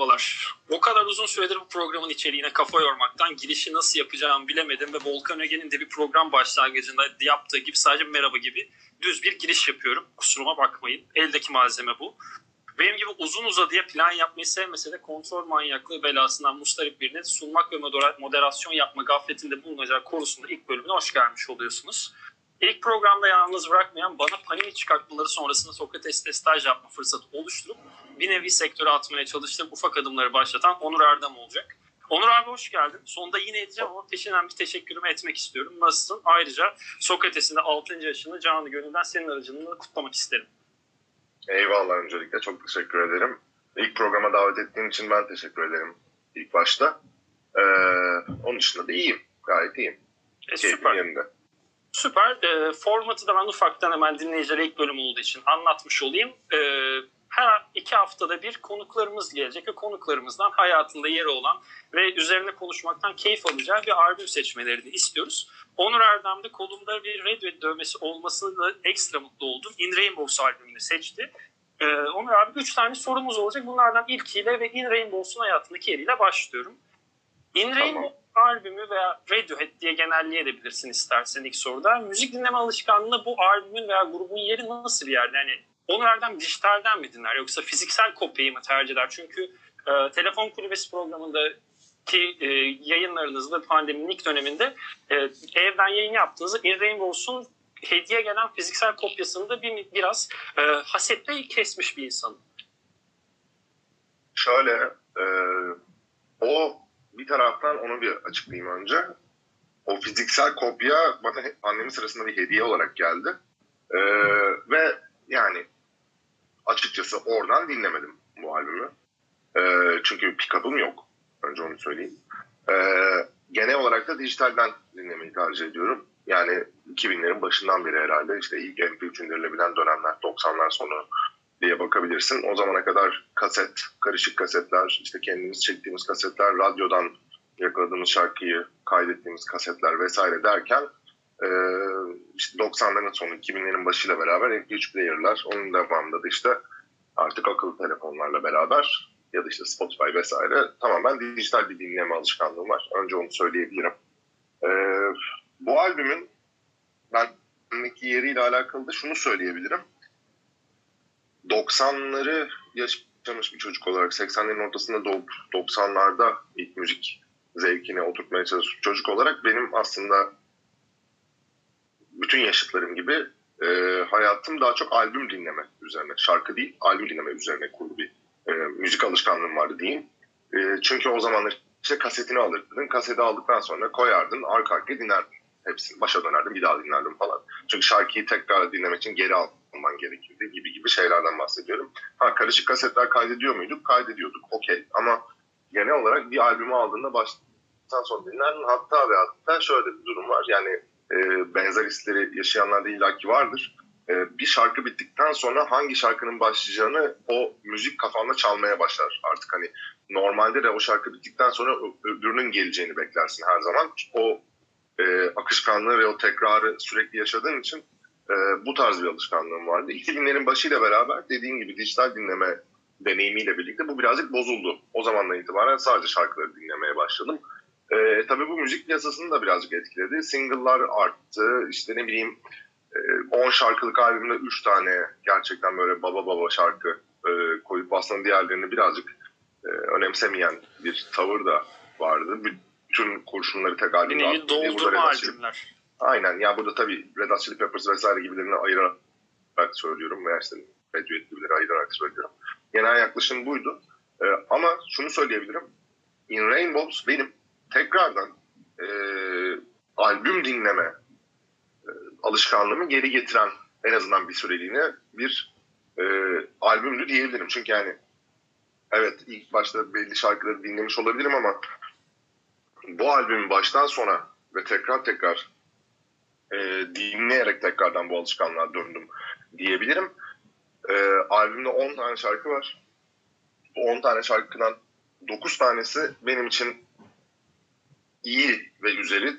Merhabalar. O kadar uzun süredir bu programın içeriğine kafa yormaktan girişi nasıl yapacağımı bilemedim ve Volkan Öge'nin de bir program başlangıcında yaptığı gibi sadece merhaba gibi düz bir giriş yapıyorum. Kusuruma bakmayın. Eldeki malzeme bu. Benim gibi uzun uzadıya plan yapmayı sevmese de kontrol manyaklığı belasından mustarip birine sunmak ve moderasyon yapma gafletinde bulunacağı korusunda ilk bölümüne hoş gelmiş oluyorsunuz. İlk programda yalnız bırakmayan bana panini çıkartmaları sonrasında Sokrates'te staj yapma fırsatı oluşturup bir nevi sektöre atmaya çalıştığım ufak adımları başlatan Onur Erdem olacak. Onur abi hoş geldin. Sonunda yine edeceğim ama peşinden bir teşekkürümü etmek istiyorum. Nasılsın? Ayrıca Sokrates'in de 6. yaşını canlı gönülden senin aracılığında kutlamak isterim. Eyvallah öncelikle çok teşekkür ederim. İlk programa davet ettiğin için ben teşekkür ederim ilk başta. Ee, onun dışında da iyiyim. Gayet iyiyim. E, süper. Yerinde. Süper. E, formatı da ben ufaktan hemen dinleyicilere ilk bölüm olduğu için anlatmış olayım. E, her iki haftada bir konuklarımız gelecek ve konuklarımızdan hayatında yeri olan ve üzerine konuşmaktan keyif alacağı bir albüm seçmelerini istiyoruz. Onur Erdem'de kolumda bir Radiohead dövmesi olması da ekstra mutlu oldum. In Rainbows albümünü seçti. Ee, Onur abi üç tane sorumuz olacak. Bunlardan ilkiyle ve In Rainbows'un hayatındaki yeriyle başlıyorum. In tamam. Rainbows albümü veya Radiohead diye genelleyebilirsin istersen ilk soruda. Müzik dinleme alışkanlığında bu albümün veya grubun yeri nasıl bir yerde? Yani onu nereden dijitalden mi dinler yoksa fiziksel kopyayı mı tercih eder? Çünkü e, telefon kulübesi programında ki e, yayınlarınızda pandeminin ilk döneminde e, evden yayın yaptığınızda In Rainbows'un hediye gelen fiziksel kopyasını da bir, biraz e, hasetle kesmiş bir insan. Şöyle e, o bir taraftan onu bir açıklayayım önce. O fiziksel kopya bana annemin sırasında bir hediye olarak geldi. E, ve yani açıkçası oradan dinlemedim bu albümü. E, çünkü pick-up'ım yok. Önce onu söyleyeyim. E, genel olarak da dijitalden dinlemeyi tercih ediyorum. Yani 2000'lerin başından beri herhalde işte ilk MP3 indirilebilen dönemler 90'lar sonu diye bakabilirsin. O zamana kadar kaset, karışık kasetler, işte kendimiz çektiğimiz kasetler, radyodan yakaladığımız şarkıyı kaydettiğimiz kasetler vesaire derken e, işte 90'ların sonu 2000'lerin başıyla beraber MP3 player'lar onun devamında da işte artık akıllı telefonlarla beraber ya da işte Spotify vesaire tamamen dijital bir dinleme alışkanlığım var. Önce onu söyleyebilirim. Ee, bu albümün bendeki yeriyle alakalı da şunu söyleyebilirim. 90'ları yaşamış bir çocuk olarak 80'lerin ortasında doğup 90'larda ilk müzik zevkine oturtmaya çalışmış çocuk olarak benim aslında bütün yaşıtlarım gibi e, hayatım daha çok albüm dinleme üzerine, şarkı değil albüm dinleme üzerine kurulu bir e, müzik alışkanlığım vardı diyeyim. E, çünkü o zamanlar işte kasetini alırdın, kaseti aldıktan sonra koyardın, arka arkaya dinlerdin hepsini. Başa dönerdim, bir daha dinlerdim falan. Çünkü şarkıyı tekrar dinlemek için geri alman gerekirdi gibi gibi şeylerden bahsediyorum. Ha karışık kasetler kaydediyor muyduk? Kaydediyorduk, okey. Ama genel olarak bir albümü aldığında baştan sona dinlerdin. Hatta ve hatta şöyle bir durum var. Yani e, benzer hisleri yaşayanlar da illaki vardır. E, bir şarkı bittikten sonra hangi şarkının başlayacağını o müzik kafanda çalmaya başlar artık hani normalde de o şarkı bittikten sonra öbürünün geleceğini beklersin her zaman. O e, akışkanlığı ve o tekrarı sürekli yaşadığın için e, bu tarz bir alışkanlığım vardı. 2000'lerin başıyla beraber dediğim gibi dijital dinleme deneyimiyle birlikte bu birazcık bozuldu. O zamandan itibaren sadece şarkıları dinlemeye başladım. E, tabii bu müzik piyasasını da birazcık etkiledi. Single'lar arttı. İşte ne bileyim 10 e, şarkılık albümde 3 tane gerçekten böyle baba baba şarkı e, koyup aslında diğerlerini birazcık e, önemsemeyen bir tavır da vardı. Bütün kurşunları tek albümde nevi doldurma albümler. Aynen. Ya burada tabii Red Hot Chili Peppers vesaire gibilerini ayırarak söylüyorum veya işte Radiohead gibileri ayırarak söylüyorum. Genel yaklaşım buydu. Ee, ama şunu söyleyebilirim. In Rainbows benim tekrardan e, albüm dinleme e, alışkanlığımı geri getiren en azından bir süreliğine bir e, albümdü diyebilirim. Çünkü yani evet ilk başta belli şarkıları dinlemiş olabilirim ama bu albümün baştan sona ve tekrar tekrar e, dinleyerek tekrardan bu alışkanlığa döndüm diyebilirim. E, albümde 10 tane şarkı var. Bu 10 tane şarkıdan 9 tanesi benim için iyi ve üzeri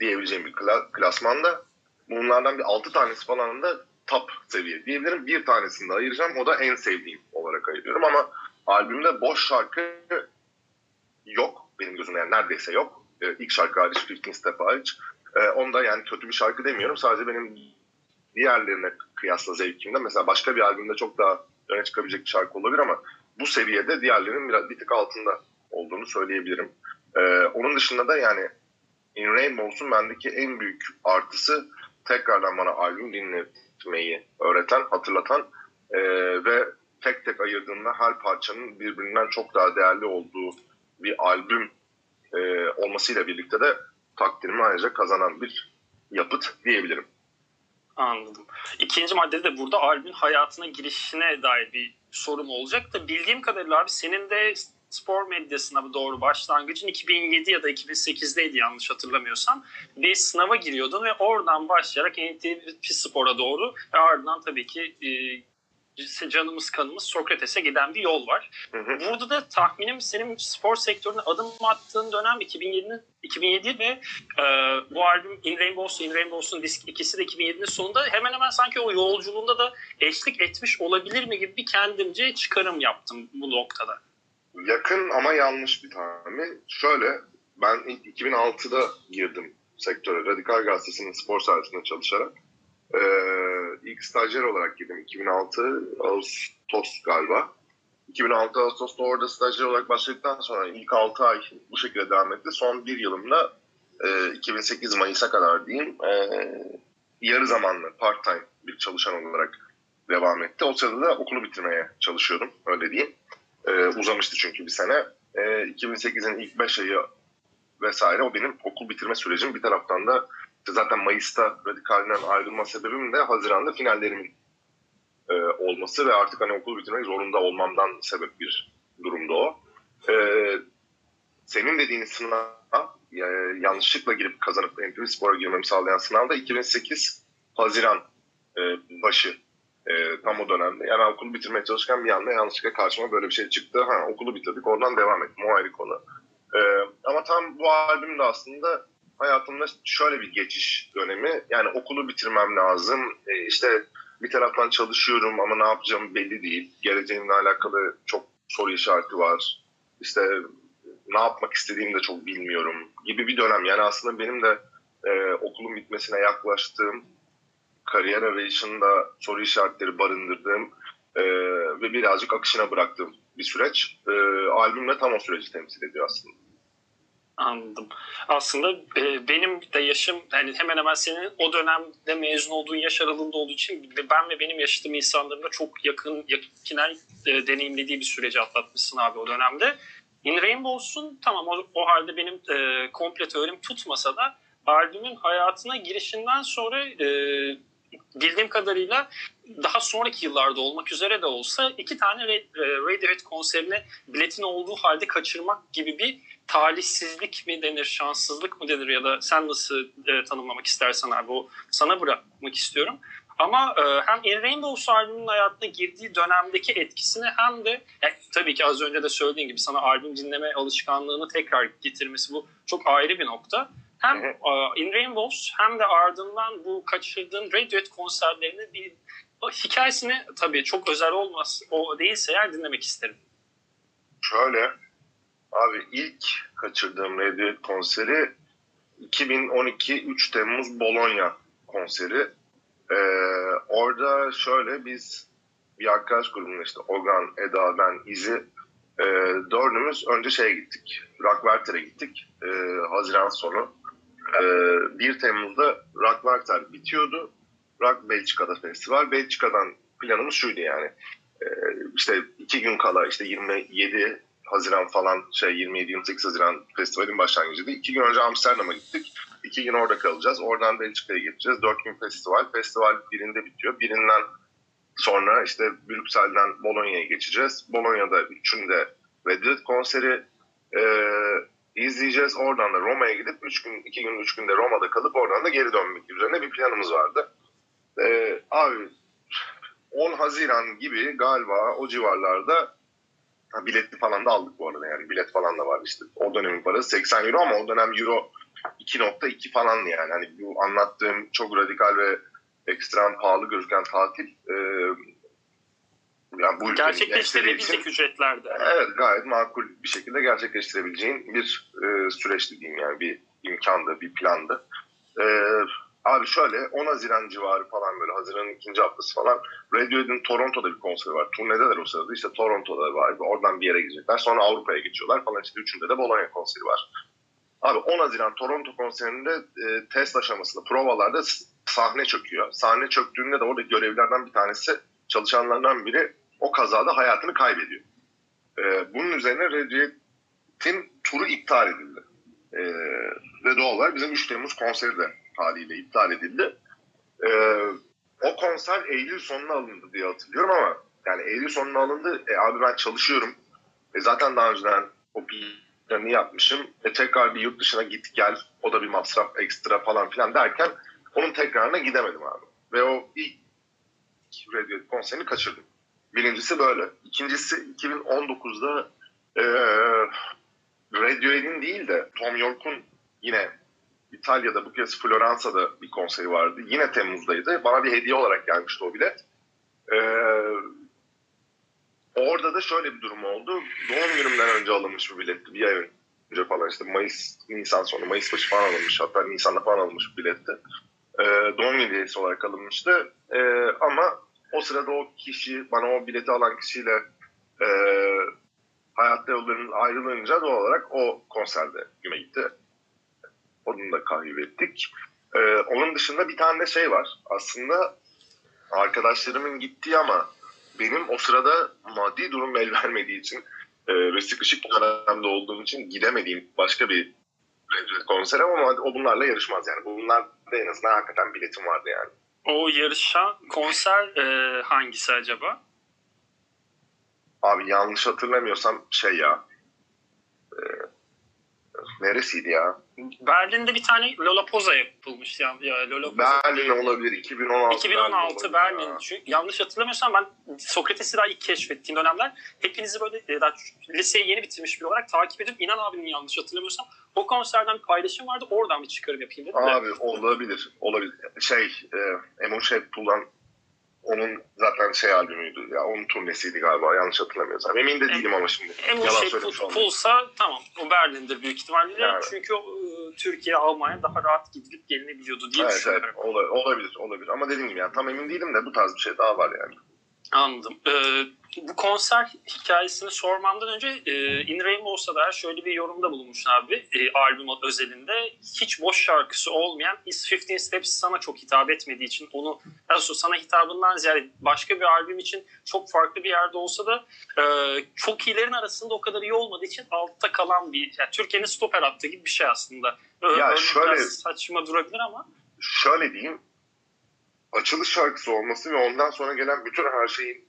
diyebileceğim bir klasmanda. Bunlardan bir 6 tanesi falan da top seviye diyebilirim. Bir tanesini de ayıracağım. O da en sevdiğim olarak ayırıyorum ama albümde boş şarkı yok benim gözümde yani neredeyse yok. E, ilk şarkı hariç 15 Step hariç. E, onda yani kötü bir şarkı demiyorum. Sadece benim diğerlerine kıyasla zevkimde mesela başka bir albümde çok daha öne çıkabilecek bir şarkı olabilir ama bu seviyede diğerlerinin biraz bir tık altında olduğunu söyleyebilirim. Ee, onun dışında da yani In Rainbows'un bendeki en büyük artısı tekrardan bana albüm dinletmeyi öğreten, hatırlatan e, ve tek tek ayırdığımda her parçanın birbirinden çok daha değerli olduğu bir albüm e, olmasıyla birlikte de takdirimi ayrıca kazanan bir yapıt diyebilirim. Anladım. İkinci maddede de burada albümün hayatına girişine dair bir sorum olacak da bildiğim kadarıyla abi senin de spor medyasına doğru başlangıcın 2007 ya da 2008'deydi yanlış hatırlamıyorsam. Bir sınava giriyordun ve oradan başlayarak NTV Spor'a doğru ve ardından tabii ki e, canımız kanımız Sokrates'e giden bir yol var. Hı hı. Burada da tahminim senin spor sektörüne adım attığın dönem 2007'nin 2007 ve e, bu albüm In Rainbows'un In Rainbows'un disk ikisi de 2007'nin sonunda hemen hemen sanki o yolculuğunda da eşlik etmiş olabilir mi gibi bir kendimce çıkarım yaptım bu noktada. Yakın ama yanlış bir tahmin. Şöyle ben ilk 2006'da girdim sektöre. Radikal Gazetesi'nin spor servisinde çalışarak. Ee, ilk stajyer olarak girdim. 2006 Ağustos galiba. 2006 Ağustos'ta orada stajyer olarak başladıktan sonra ilk 6 ay bu şekilde devam etti. Son bir yılımda e, 2008 Mayıs'a kadar diyeyim e, yarı zamanlı part time bir çalışan olarak devam etti. O sırada da okulu bitirmeye çalışıyordum öyle diyeyim. E, uzamıştı çünkü bir sene. E, 2008'in ilk 5 ayı vesaire o benim okul bitirme sürecim. Bir taraftan da zaten Mayıs'ta radikalden ayrılma sebebim de Haziran'da finallerimin e, olması ve artık hani okul bitirmek zorunda olmamdan sebep bir durumda o. E, senin dediğin sınav e, yanlışlıkla girip kazanıp NTV Spor'a girmemi sağlayan sınavda 2008 Haziran e, başı e, tam o dönemde. Yani okulu bitirmeye çalışırken bir anda yanlışlıkla karşıma böyle bir şey çıktı. Ha, okulu bitirdik oradan devam ettim o ayrı konu. E, ama tam bu albüm de aslında hayatımda şöyle bir geçiş dönemi. Yani okulu bitirmem lazım. E, işte bir taraftan çalışıyorum ama ne yapacağım belli değil. Geleceğimle alakalı çok soru işareti var. İşte ne yapmak istediğimi de çok bilmiyorum gibi bir dönem. Yani aslında benim de e, okulun bitmesine yaklaştığım kariyer arayışında soru işaretleri barındırdığım e, ve birazcık akışına bıraktığım bir süreç. E, albümle tam o süreci temsil ediyor aslında. Anladım. Aslında e, benim de yaşım yani hemen hemen senin o dönemde mezun olduğun yaş aralığında olduğu için ben ve benim yaşadığım insanların da çok yakın yakinen e, deneyimlediği bir süreci atlatmışsın abi o dönemde. In Rainbows'un tamam o, o halde benim e, komple teorim tutmasa da albümün hayatına girişinden sonra e, bildiğim kadarıyla daha sonraki yıllarda olmak üzere de olsa iki tane e, Radiohead konserine biletin olduğu halde kaçırmak gibi bir talihsizlik mi denir, şanssızlık mı denir ya da sen nasıl e, tanımlamak istersen abi o sana bırakmak istiyorum. Ama e, hem In Rainbows albümünün hayatına girdiği dönemdeki etkisini hem de yani tabii ki az önce de söylediğin gibi sana albüm dinleme alışkanlığını tekrar getirmesi bu çok ayrı bir nokta. Hem uh, In Rainbows hem de ardından bu kaçırdığın Radiohead konserlerini bir o hikayesini tabii çok özel olmaz o değilse eğer dinlemek isterim. Şöyle abi ilk kaçırdığım Radiohead konseri 2012 3 Temmuz Bologna konseri. Ee, orada şöyle biz bir arkadaş grubunda işte Ogan, Eda, ben, İzi e, dördümüz önce şeye gittik. Rockwerter'e gittik. E, Haziran sonu. E, 1 Temmuz'da Rockwerter bitiyordu. Rock Belçika'da festival. Belçika'dan planımız şuydu yani. E, işte iki gün kala işte 27 Haziran falan şey 27-28 Haziran festivalin başlangıcıydı. İki gün önce Amsterdam'a gittik. İki gün orada kalacağız. Oradan Belçika'ya gideceğiz. Dört gün festival. Festival birinde bitiyor. Birinden sonra işte Brüksel'den Bologna'ya geçeceğiz. Bologna'da üçünde Red konseri e, izleyeceğiz. Oradan da Roma'ya gidip üç gün, iki gün, üç günde Roma'da kalıp oradan da geri dönmek üzerine bir planımız vardı. E, abi 10 Haziran gibi galiba o civarlarda ha, biletli falan da aldık bu arada yani bilet falan da var işte. O dönemin parası 80 euro ama o dönem euro 2.2 falan yani. Hani bu anlattığım çok radikal ve ekstrem pahalı gözüken tatil e, yani bu Gerçekleştirilebilecek ücretlerde. Evet gayet makul bir şekilde gerçekleştirebileceğin bir e, süreçti diyeyim yani bir imkandı, bir plandı. E, abi şöyle 10 Haziran civarı falan böyle Haziran'ın ikinci haftası falan Radiohead'in Toronto'da bir konseri var. Turnedeler o sırada işte Toronto'da var. Oradan bir yere gidecekler. Sonra Avrupa'ya geçiyorlar falan işte üçünde de Bologna konseri var. Abi 10 Haziran Toronto konserinde e, test aşamasında provalarda sahne çöküyor. Sahne çöktüğünde de orada görevlilerden bir tanesi çalışanlardan biri o kazada hayatını kaybediyor. Ee, bunun üzerine Radiohead'in turu iptal edildi. Ee, ve doğal olarak bizim 3 Temmuz konseri de haliyle iptal edildi. Ee, o konser Eylül sonuna alındı diye hatırlıyorum ama yani Eylül sonuna alındı. E, abi ben çalışıyorum. E, zaten daha önceden o planı yapmışım. E, tekrar bir yurt dışına git gel. O da bir masraf ekstra falan filan derken onun tekrarına gidemedim abi. Ve o ilk Radiohead konserini kaçırdım. Birincisi böyle. İkincisi 2019'da e, Radiohead'in değil de Tom York'un yine İtalya'da bu kez Floransa'da bir konseri vardı. Yine Temmuz'daydı. Bana bir hediye olarak gelmişti o bilet. E, orada da şöyle bir durum oldu. Doğum günümden önce alınmış bir biletti. Bir ay önce falan işte Mayıs, Nisan sonu, Mayıs başı falan alınmış. Hatta Nisan'da falan alınmış bir biletti. E, doğum hediyesi olarak alınmıştı. E, ama o sırada o kişi bana o bileti alan kişiyle e, hayatta yollarının ayrılınca doğal olarak o konserde güme gitti. Onu da kaybettik. E, onun dışında bir tane de şey var. Aslında arkadaşlarımın gittiği ama benim o sırada maddi durum el vermediği için e, ve sıkışık bir dönemde olduğum için gidemediğim başka bir konser ama o bunlarla yarışmaz yani. Bunlar da en azından hakikaten biletim vardı yani. O yarışan konser e, hangisi acaba? Abi yanlış hatırlamıyorsam şey ya. Neresiydi ya? Berlin'de bir tane Lollapalooza yapılmış. Ya, ya Lollapalooza. Berlin olabilir. 2016. 2016 Berlin. Ya. Çünkü yanlış hatırlamıyorsam ben Sokrates'i daha ilk keşfettiğim dönemler hepinizi böyle e, daha liseyi yeni bitirmiş biri olarak takip edip İnan abinin yanlış hatırlamıyorsam o konserden bir paylaşım vardı. Oradan bir çıkarım yapayım dedim de. Abi olabilir. Olabilir. Şey, e, Emo Şepul'dan onun zaten şey albümüydü. Ya onun turnesiydi galiba. Yanlış hatırlamıyorsam. Emin de değilim ama şimdi. Emin Yalan şey Pul-. Pulsa tamam o Berlin'dir büyük ihtimalle. Yani. Çünkü o, e, Türkiye, Almanya daha rahat gidilip gelinebiliyordu diye Evet, evet. düşünüyorum. Ola- olabilir. Olabilir. Ama dediğim gibi yani tam emin değilim de bu tarz bir şey daha var yani. Anladım. Ee, bu konser hikayesini sormamdan önce e, In Rainbow'sa da şöyle bir yorumda bulunmuş abi e, albüm özelinde. Hiç boş şarkısı olmayan Is 15 Steps sana çok hitap etmediği için onu daha doğrusu sana hitabından ziyade başka bir albüm için çok farklı bir yerde olsa da e, çok iyilerin arasında o kadar iyi olmadığı için altta kalan bir yani Türkiye'nin stoper hattı gibi bir şey aslında. Ö- Ya şöyle- saçma durabilir ama Şöyle diyeyim. Açılış şarkısı olması ve ondan sonra gelen bütün her şeyin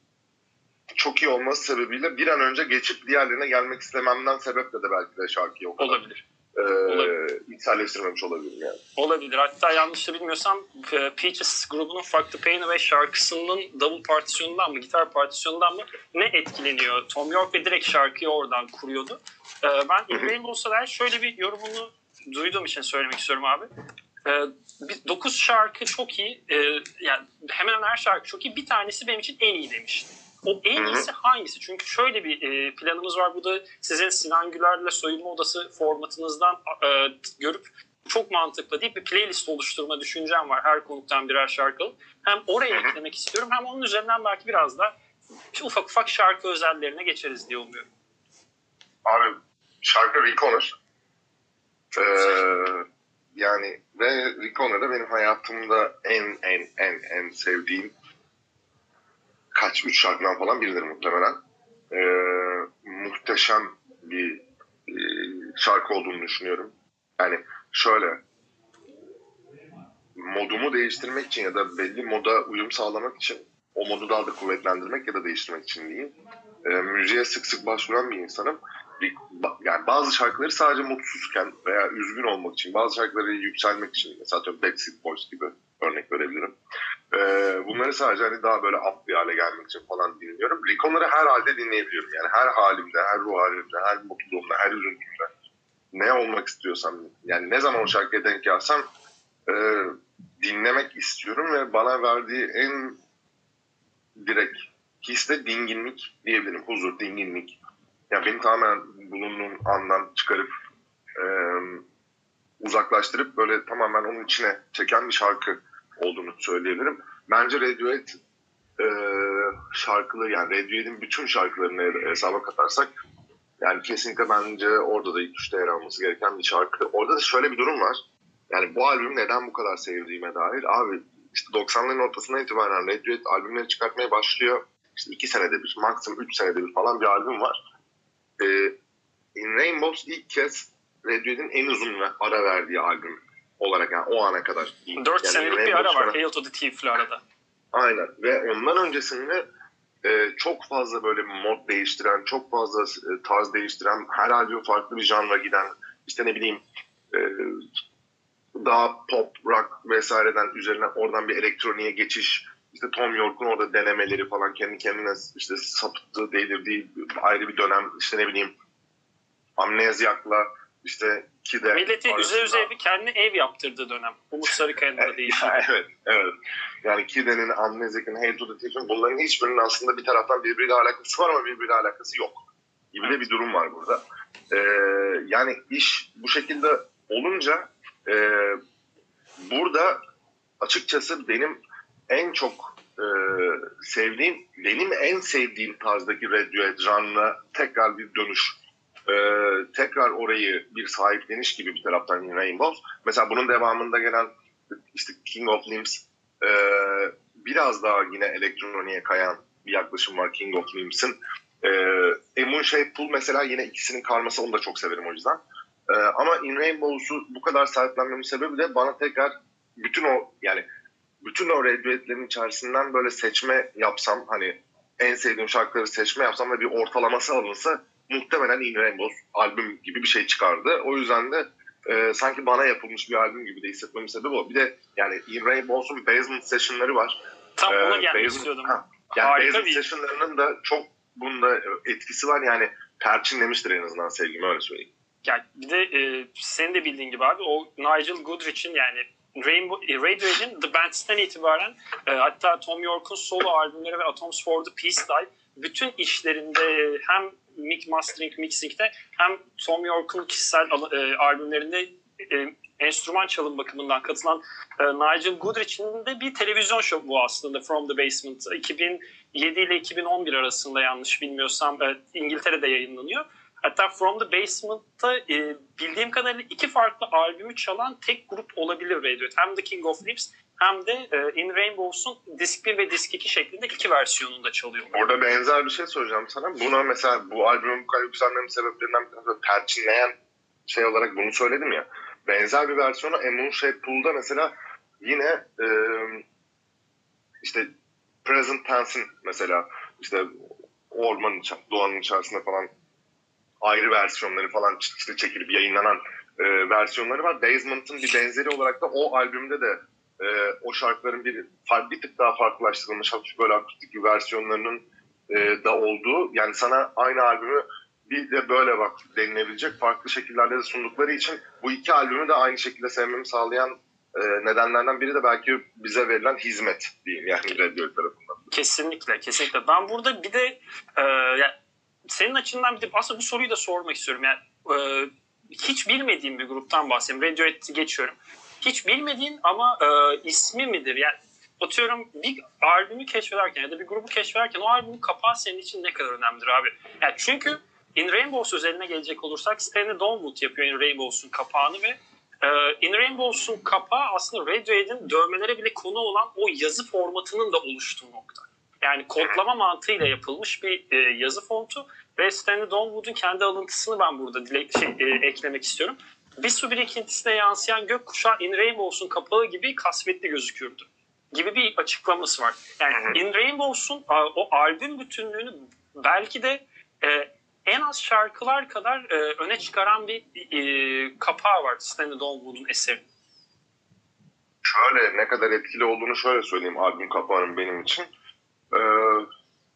çok iyi olması sebebiyle bir an önce geçip diğerlerine gelmek istememden sebeple de belki de şarkıyı o kadar olabilir. e, Olabilir. içselleştirmemiş olabilirim yani. Olabilir. Hatta yanlış bilmiyorsam e, Peaches grubunun Fuck the Pain Away şarkısının double partisyonundan mı, gitar partisyonundan mı ne etkileniyor? Tom York ve direkt şarkıyı oradan kuruyordu. E, ben In Rainbow'sa dair şöyle bir yorumunu duyduğum için söylemek istiyorum abi. E, 9 şarkı çok iyi. E, yani hemen hemen her şarkı çok iyi. Bir tanesi benim için en iyi demiş. O en iyisi hangisi? Çünkü şöyle bir e, planımız var. Bu da sizin Sinan Güler'le soyunma odası formatınızdan e, görüp çok mantıklı deyip bir playlist oluşturma düşüncem var her konuktan birer şarkı. Hem oraya eklemek istiyorum hem onun üzerinden belki biraz da ufak ufak şarkı özellerine geçeriz diye umuyorum. Abi şarkı Rick Owner. Ee, yani ve Rick Owner da benim hayatımda en en en en sevdiğim kaç üç şarkıdan falan biridir muhtemelen. Ee, muhteşem bir e, şarkı olduğunu düşünüyorum. Yani şöyle modumu değiştirmek için ya da belli moda uyum sağlamak için o modu daha da kuvvetlendirmek ya da değiştirmek için diyeyim. E, müziğe sık sık başvuran bir insanım. Yani bazı şarkıları sadece mutsuzken veya üzgün olmak için, bazı şarkıları yükselmek için, mesela atıyorum Backstreet Boys gibi örnek verebilirim. E, bunları sadece hani daha böyle up bir hale gelmek için falan dinliyorum. Rick Owner'ı her halde dinleyebiliyorum. Yani her halimde, her ruh halimde, her mutluluğumda, her üzüntümde. Ne olmak istiyorsam, yani ne zaman o şarkıya denk gelsem e, dinlemek istiyorum ve bana verdiği en direkt histe dinginlik diyebilirim. Huzur, dinginlik. Yani beni tamamen bulunduğum andan çıkarıp e, uzaklaştırıp böyle tamamen onun içine çeken bir şarkı olduğunu söyleyebilirim. Bence Radiohead e, şarkıları yani Radiohead'in bütün şarkılarını hesaba katarsak yani kesinlikle bence orada da ilk üçte yer alması gereken bir şarkı. Orada da şöyle bir durum var. Yani bu albüm neden bu kadar sevdiğime dair. Abi işte 90'ların ortasından itibaren Radiohead albümleri çıkartmaya başlıyor. İşte iki senede bir, maksimum üç senede bir falan bir albüm var. In Rainbows ilk kez Radiohead'in en uzun ara verdiği albüm olarak yani o ana kadar. 4 yani senelik bir ara var. Hail to the Thief'li arada. Aynen ve ondan öncesinde e, çok fazla böyle mod değiştiren, çok fazla e, tarz değiştiren, her albüm farklı bir janra giden, işte ne bileyim e, daha pop, rock vesaireden üzerine oradan bir elektroniğe geçiş, işte Tom York'un orada denemeleri falan kendi kendine işte sapıttığı, delirdiği ayrı bir dönem, işte ne bileyim Amnezyak'la işte Kide Milleti üze arasında- üze bir kendine ev yaptırdığı dönem. Umut Sarıkaya'nın da değişiyor. evet, evet. Yani Kide'nin, Amnezik'in, Hey to the Thief'in bunların hiçbirinin aslında bir taraftan birbiriyle alakası var ama birbiriyle alakası yok. Gibi de bir durum var burada. Ee, yani iş bu şekilde olunca e, burada açıkçası benim en çok e, sevdiğim, benim en sevdiğim tarzdaki Radiohead janrına tekrar bir dönüş. E, tekrar orayı bir sahipleniş gibi bir taraftan In Rainbows. Mesela bunun devamında gelen işte King of Limbs e, biraz daha yine elektroniğe kayan bir yaklaşım var King of Limbs'in. E, A Moon Shaped Pool mesela yine ikisinin karması onu da çok severim o yüzden. E, ama In Rainbows'u bu kadar sahiplenmemin sebebi de bana tekrar bütün o yani bütün o Radiohead'lerin içerisinden böyle seçme yapsam hani en sevdiğim şarkıları seçme yapsam ve bir ortalaması alınsa muhtemelen In Rainbows albüm gibi bir şey çıkardı. O yüzden de e, sanki bana yapılmış bir albüm gibi de hissetmemin sebebi o. Bir de yani In Rainbows'un Basement Session'ları var. Tam Ee, ona gelmek istiyordum. Ha, Yani Harika Basement bir- Session'larının da çok bunda etkisi var. Yani perçinlemiştir en azından sevgimi öyle söyleyeyim. Yani bir de e, senin de bildiğin gibi abi o Nigel Goodrich'in yani Rainbow, e, Radiohead'in The Band'den itibaren e, hatta Tom York'un solo albümleri ve Atoms for the Peace Dive bütün işlerinde hem mix mastering mixing'de hem Tom York'un kişisel e, albümlerinde e, enstrüman çalım bakımından katılan e, Nigel Goodrich'in de bir televizyon şovu bu aslında From the Basement 2007 ile 2011 arasında yanlış bilmiyorsam e, İngiltere'de yayınlanıyor. Hatta From the Basement'ta e, bildiğim kadarıyla iki farklı albümü çalan tek grup olabilir Radiohead. Hem The King of Lips hem de e, In Rainbows'un Disk 1 ve Disk 2 şeklinde iki versiyonunda çalıyor. Orada benzer bir şey söyleyeceğim sana. Buna mesela bu albümün bu kadar yükselmemin sebeplerinden bir tanesi perçinleyen şey olarak bunu söyledim ya. Benzer bir versiyonu A Moon Shaped Pool'da mesela yine e, işte Present Tense'in mesela işte ormanın, doğanın içerisinde falan ayrı versiyonları falan işte çekilip yayınlanan e, versiyonları var. Basement'ın bir benzeri olarak da o albümde de e, o şarkıların bir, bir tık daha farklılaştırılmış hafif böyle akustik bir versiyonlarının e, da olduğu yani sana aynı albümü bir de böyle bak denilebilecek farklı şekillerde de sundukları için bu iki albümü de aynı şekilde sevmemi sağlayan e, nedenlerden biri de belki bize verilen hizmet diyeyim yani Radiohead tarafından. Kesinlikle, kesinlikle. Ben burada bir de e, yani senin açından bir de aslında bu soruyu da sormak istiyorum. Yani e, hiç bilmediğim bir gruptan bahsedeyim. Radiohead'i geçiyorum. Hiç bilmediğin ama e, ismi midir? Yani atıyorum bir albümü keşfederken ya da bir grubu keşfederken o albümün kapağı senin için ne kadar önemlidir abi? Yani çünkü In Rainbows özeline gelecek olursak Stanley Donwood yapıyor In Rainbows'un kapağını ve e, In Rainbows'un kapağı aslında Radiohead'in dövmelere bile konu olan o yazı formatının da oluştuğu nokta. Yani kodlama mantığıyla yapılmış bir e, yazı fontu ve Stanley Donwood'un kendi alıntısını ben burada dile, şey, e, eklemek istiyorum. Bir su birikintisine yansıyan gökkuşağı In Rainbows'un kapağı gibi kasvetli gözükürdü gibi bir açıklaması var. Yani In Rainbows'un o albüm bütünlüğünü belki de e, en az şarkılar kadar e, öne çıkaran bir e, kapağı var Stanley Donwood'un eseri. Şöyle ne kadar etkili olduğunu şöyle söyleyeyim albüm kapağının benim için. Ee,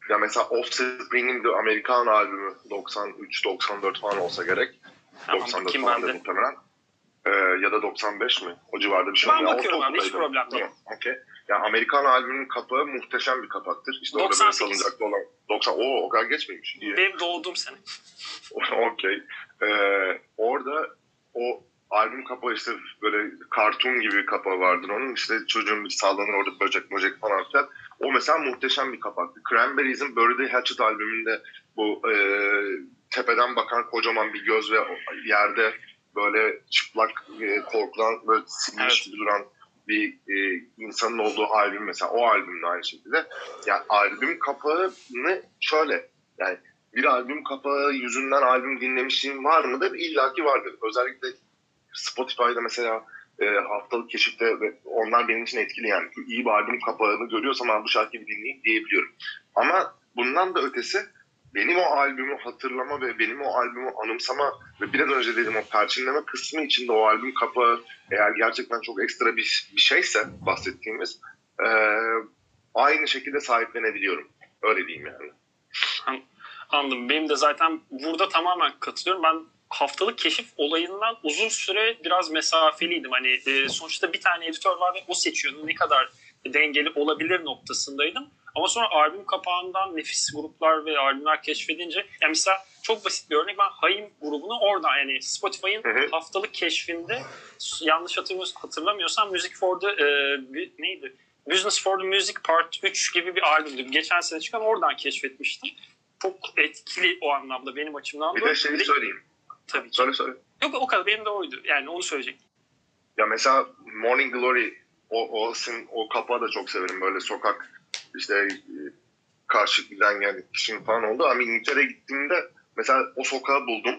ya mesela Offspring'in de Amerikan albümü 93-94 falan olsa gerek. Tamam, 94 bakayım falan muhtemelen. Ee, ya da 95 mi? O civarda bir şey Ben bakıyorum abi, hiç problem değil. Okey. Yani Amerikan albümünün kapağı muhteşem bir kapaktır. İşte orada böyle 98. salıncaklı olan 90. Oo o kadar geçmemiş. İyi. Benim doğduğum sene. Okey. Ee, orada o albüm kapağı işte böyle kartun gibi kapağı vardır onun. İşte çocuğun bir sallanır orada böcek böcek falan filan. O mesela muhteşem bir kapaktı. Cranberries'in Buried Hatchet albümünde bu e, tepeden bakan kocaman bir göz ve yerde böyle çıplak e, korkulan böyle silmiş Evet. duran bir e, insanın olduğu albüm mesela o albüm de aynı şekilde. Yani albüm kapağını şöyle yani bir albüm kapağı yüzünden albüm dinlemişliğim var mıdır? İlla ki vardır. Özellikle Spotify'da mesela e, haftalık keşifte ve onlar benim için etkili yani. İyi bir albüm kapağını görüyorsam bu şarkıyı dinleyip diyebiliyorum. Ama bundan da ötesi benim o albümü hatırlama ve benim o albümü anımsama ve biraz önce dediğim o perçinleme kısmı içinde o albüm kapağı eğer gerçekten çok ekstra bir, bir şeyse bahsettiğimiz e, aynı şekilde sahiplenebiliyorum. Öyle diyeyim yani. Anladım. Benim de zaten burada tamamen katılıyorum. Ben haftalık keşif olayından uzun süre biraz mesafeliydim. Hani e, sonuçta bir tane editör var ve o seçiyordu. Ne kadar dengeli olabilir noktasındaydım. Ama sonra albüm kapağından nefis gruplar ve albümler keşfedince yani mesela çok basit bir örnek ben Hayim grubunu oradan yani Spotify'ın haftalık keşfinde yanlış hatırlamıyorsam, Music for the e, neydi? Business for the Music Part 3 gibi bir albümdü. Geçen sene çıkan oradan keşfetmiştim. Çok etkili o anlamda benim açımdan. Bir de şeyi söyleyeyim. Tabii ki. Söyle söyle. Yok o kadar benim de oydu. Yani onu söyleyecektim. Ya mesela Morning Glory o, o, o kapağı da çok severim. Böyle sokak işte e, karşı giden yani kişinin falan oldu. Ama İngiltere'ye gittiğimde mesela o sokağı buldum.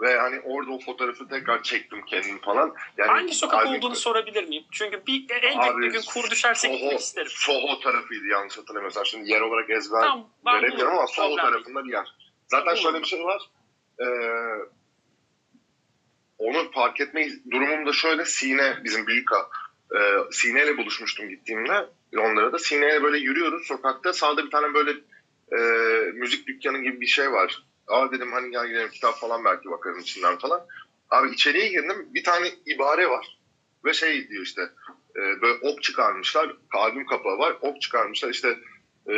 Ve hani orada o fotoğrafı tekrar çektim kendim falan. Yani Hangi sokak albüm- olduğunu sorabilir miyim? Çünkü bir elbet Abi, bir gün kur düşerse Soho, gitmek isterim. Soho tarafıydı yanlış hatırlamıyorsam. Şimdi yer olarak ezber Tamam, veremiyorum ama Soho tarafında bir yer. Zaten şöyle bir şey var. Ee, onu fark etme durumum da şöyle. Sine bizim büyük ağa. Ee, Sine ile buluşmuştum gittiğimde. Onlara da Sine ile böyle yürüyoruz sokakta. Sağda bir tane böyle e, müzik dükkanı gibi bir şey var. Aa dedim hani gel gidelim kitap falan belki bakarım içinden falan. Abi içeriye girdim. Bir tane ibare var. Ve şey diyor işte e, böyle ok çıkarmışlar. Albüm kapağı var. Ok çıkarmışlar işte e,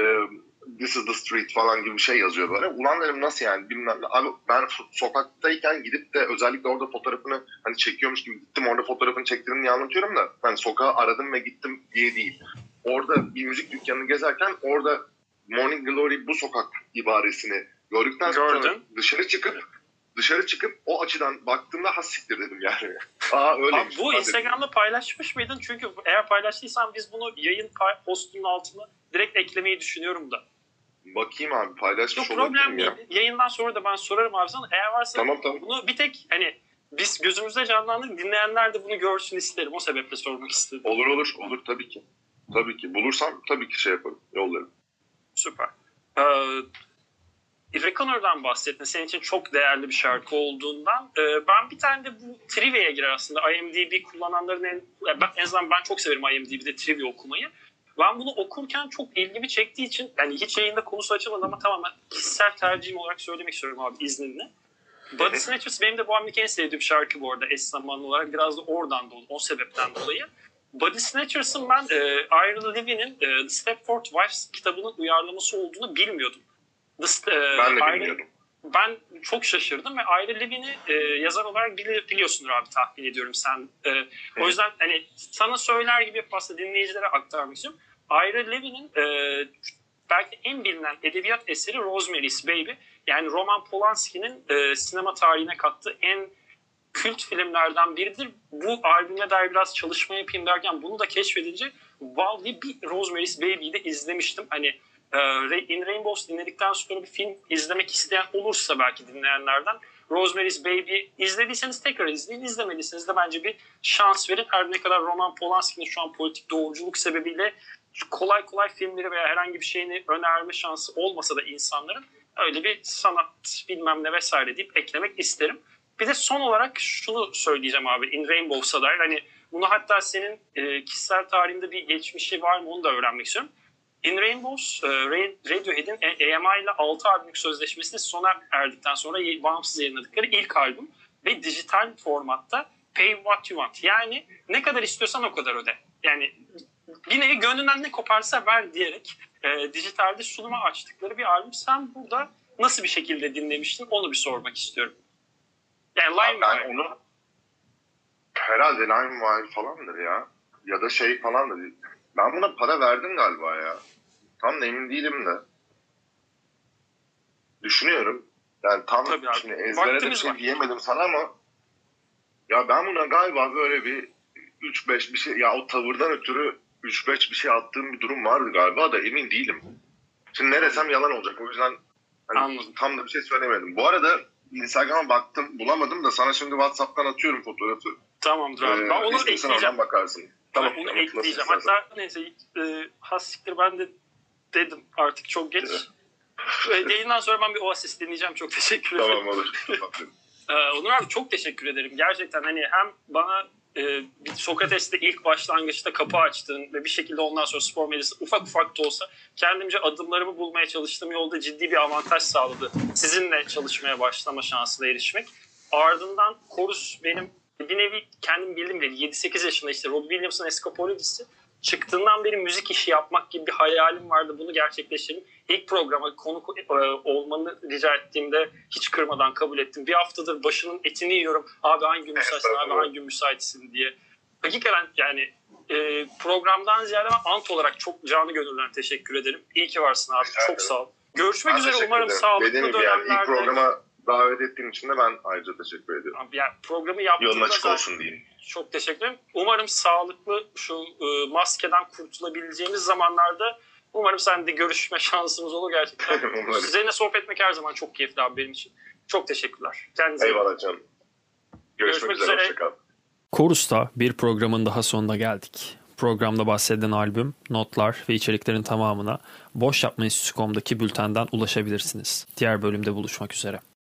This is the street falan gibi bir şey yazıyor böyle. Ulan dedim nasıl yani bilmem ne. Abi ben so- sokaktayken gidip de özellikle orada fotoğrafını hani çekiyormuş gibi gittim orada fotoğrafını çektirdim diye anlatıyorum da ben sokağı aradım ve gittim diye değil. Orada bir müzik dükkanını gezerken orada Morning Glory bu sokak ibaresini gördükten sonra Gördün. dışarı çıkıp dışarı çıkıp o açıdan baktığımda has siktir dedim yani. Aa Abi öyleymiş. bu dedim. Instagram'da paylaşmış mıydın? Çünkü eğer paylaştıysan biz bunu yayın postunun altına direkt eklemeyi düşünüyorum da. Bakayım abi paylaşmış Yok problem ya. değil. Yayından sonra da ben sorarım abi sana. Eğer varsa Tamam tamam. bunu bir tek hani biz gözümüzde canlandık dinleyenler de bunu görsün isterim. O sebeple sormak istedim. Olur olur olur tabii ki. Tabii ki. Bulursam tabii ki şey yaparım. Yollarım. Süper. Ee, Reckoner'dan bahsettin. Senin için çok değerli bir şarkı olduğundan. Ee, ben bir tane de bu trivia'ya girer aslında. IMDb kullananların en, ya ben, en azından ben çok severim IMDb'de trivia okumayı. Ben bunu okurken çok ilgimi çektiği için yani hiç yayında konusu açılmadı ama tamamen kişisel tercihim olarak söylemek istiyorum abi izninle. Body Snatchers benim de bu albümdeki en sevdiğim şarkı bu arada eş zamanlı olarak. Biraz da oradan dolayı, o sebepten dolayı. Body Snatchers'ın ben e, Ira Levy'nin e, The Stepford Wives kitabının uyarlaması olduğunu bilmiyordum. The, e, Ben de Ira- bilmiyordum. ben çok şaşırdım ve Ira Levy'ni e, yazar olarak bili- biliyorsundur abi tahmin ediyorum sen. E, o yüzden hani sana söyler gibi aslında dinleyicilere aktarmak istiyorum. Ira Levy'nin e, belki en bilinen edebiyat eseri Rosemary's Baby. Yani Roman Polanski'nin e, sinema tarihine kattığı en kült filmlerden biridir. Bu albüme dair biraz çalışma yapayım derken bunu da keşfedince wow bir Rosemary's Baby'yi de izlemiştim. Hani e, In Rainbows dinledikten sonra bir film izlemek isteyen olursa belki dinleyenlerden Rosemary's Baby izlediyseniz tekrar izleyin. İzlemediyseniz de bence bir şans verin. Her ne kadar Roman Polanski'nin şu an politik doğruculuk sebebiyle kolay kolay filmleri veya herhangi bir şeyini önerme şansı olmasa da insanların öyle bir sanat bilmem ne vesaire deyip eklemek isterim. Bir de son olarak şunu söyleyeceğim abi In Rainbows'a dair. Hani bunu hatta senin e, kişisel tarihinde bir geçmişi var mı onu da öğrenmek istiyorum. In Rainbows, e, Ra- Radiohead'in EMI ile 6 albümlük sözleşmesini sona erdikten sonra bağımsız yayınladıkları ilk albüm ve dijital formatta Pay What You Want. Yani ne kadar istiyorsan o kadar öde. Yani nevi gönlünden ne koparsa ver diyerek e, dijitalde sunuma açtıkları bir albüm. Sen burada nasıl bir şekilde dinlemiştin onu bir sormak istiyorum. Yani Lime ben onu herhalde LimeWire falandır ya. Ya da şey falan da değil. Ben buna para verdim galiba ya. Tam da emin değilim de. Düşünüyorum. Yani tam Tabii abi. şimdi ezbere de bir şey var. diyemedim sana ama ya ben buna galiba böyle bir 3-5 bir şey ya o tavırdan ötürü 3-5 bir şey attığım bir durum vardı galiba da emin değilim. Şimdi ne desem yalan olacak. O yüzden hani Anladım. tam da bir şey söylemedim. Bu arada Instagram'a baktım bulamadım da sana şimdi WhatsApp'tan atıyorum fotoğrafı. Tamamdır abi. Ee, ben onu ekleyeceğim. bakarsın. Tamam, Tamam, onu tamam, ekleyeceğim. Hatta neyse e, has siktir ben de dedim artık çok geç. E, yayından sonra ben bir Oasis dinleyeceğim. Çok teşekkür ederim. Tamam olur. Ee, Onur abi çok teşekkür ederim. Gerçekten hani hem bana e, Sokrates'te ilk başlangıçta kapı açtığın ve bir şekilde ondan sonra spor medyası ufak ufak da olsa kendimce adımlarımı bulmaya çalıştığım yolda ciddi bir avantaj sağladı. Sizinle çalışmaya başlama şansına erişmek. Ardından Chorus benim bir nevi kendim bildim bile 7-8 yaşında işte Robbie Williams'ın Escapologist'i çıktığından beri müzik işi yapmak gibi bir hayalim vardı. Bunu gerçekleştirdim. İlk programa konuk e, olmanı rica ettiğimde hiç kırmadan kabul ettim. Bir haftadır başının etini yiyorum. Abi hangi gün müsaitsin, abi hangi gün müsaitsin diye. Hakikaten yani e, programdan ziyade ben ant olarak çok canı gönülden teşekkür ederim. İyi ki varsın abi. Rica Çok ederim. sağ ol. Görüşmek Ben üzere umarım ederim. sağlıklı Dediğim gibi yani dönemlerde. ilk programa davet ettiğin için de ben ayrıca teşekkür ediyorum. Abi yani programı Yolun yaptığımda açık olsun diyeyim. çok teşekkür ederim. Umarım sağlıklı şu e, maskeden kurtulabileceğimiz zamanlarda umarım seninle görüşme şansımız olur gerçekten. Seninle sohbet etmek her zaman çok keyifli abi benim için. Çok teşekkürler. Kendinize. Eyvallah canım. Görüşmek, Görüşmek üzere. üzere. Chorus'ta bir programın daha sonuna geldik. Programda bahsedilen albüm, notlar ve içeriklerin tamamına boşyapmaenstitüsü.com'daki bültenden ulaşabilirsiniz. Diğer bölümde buluşmak üzere.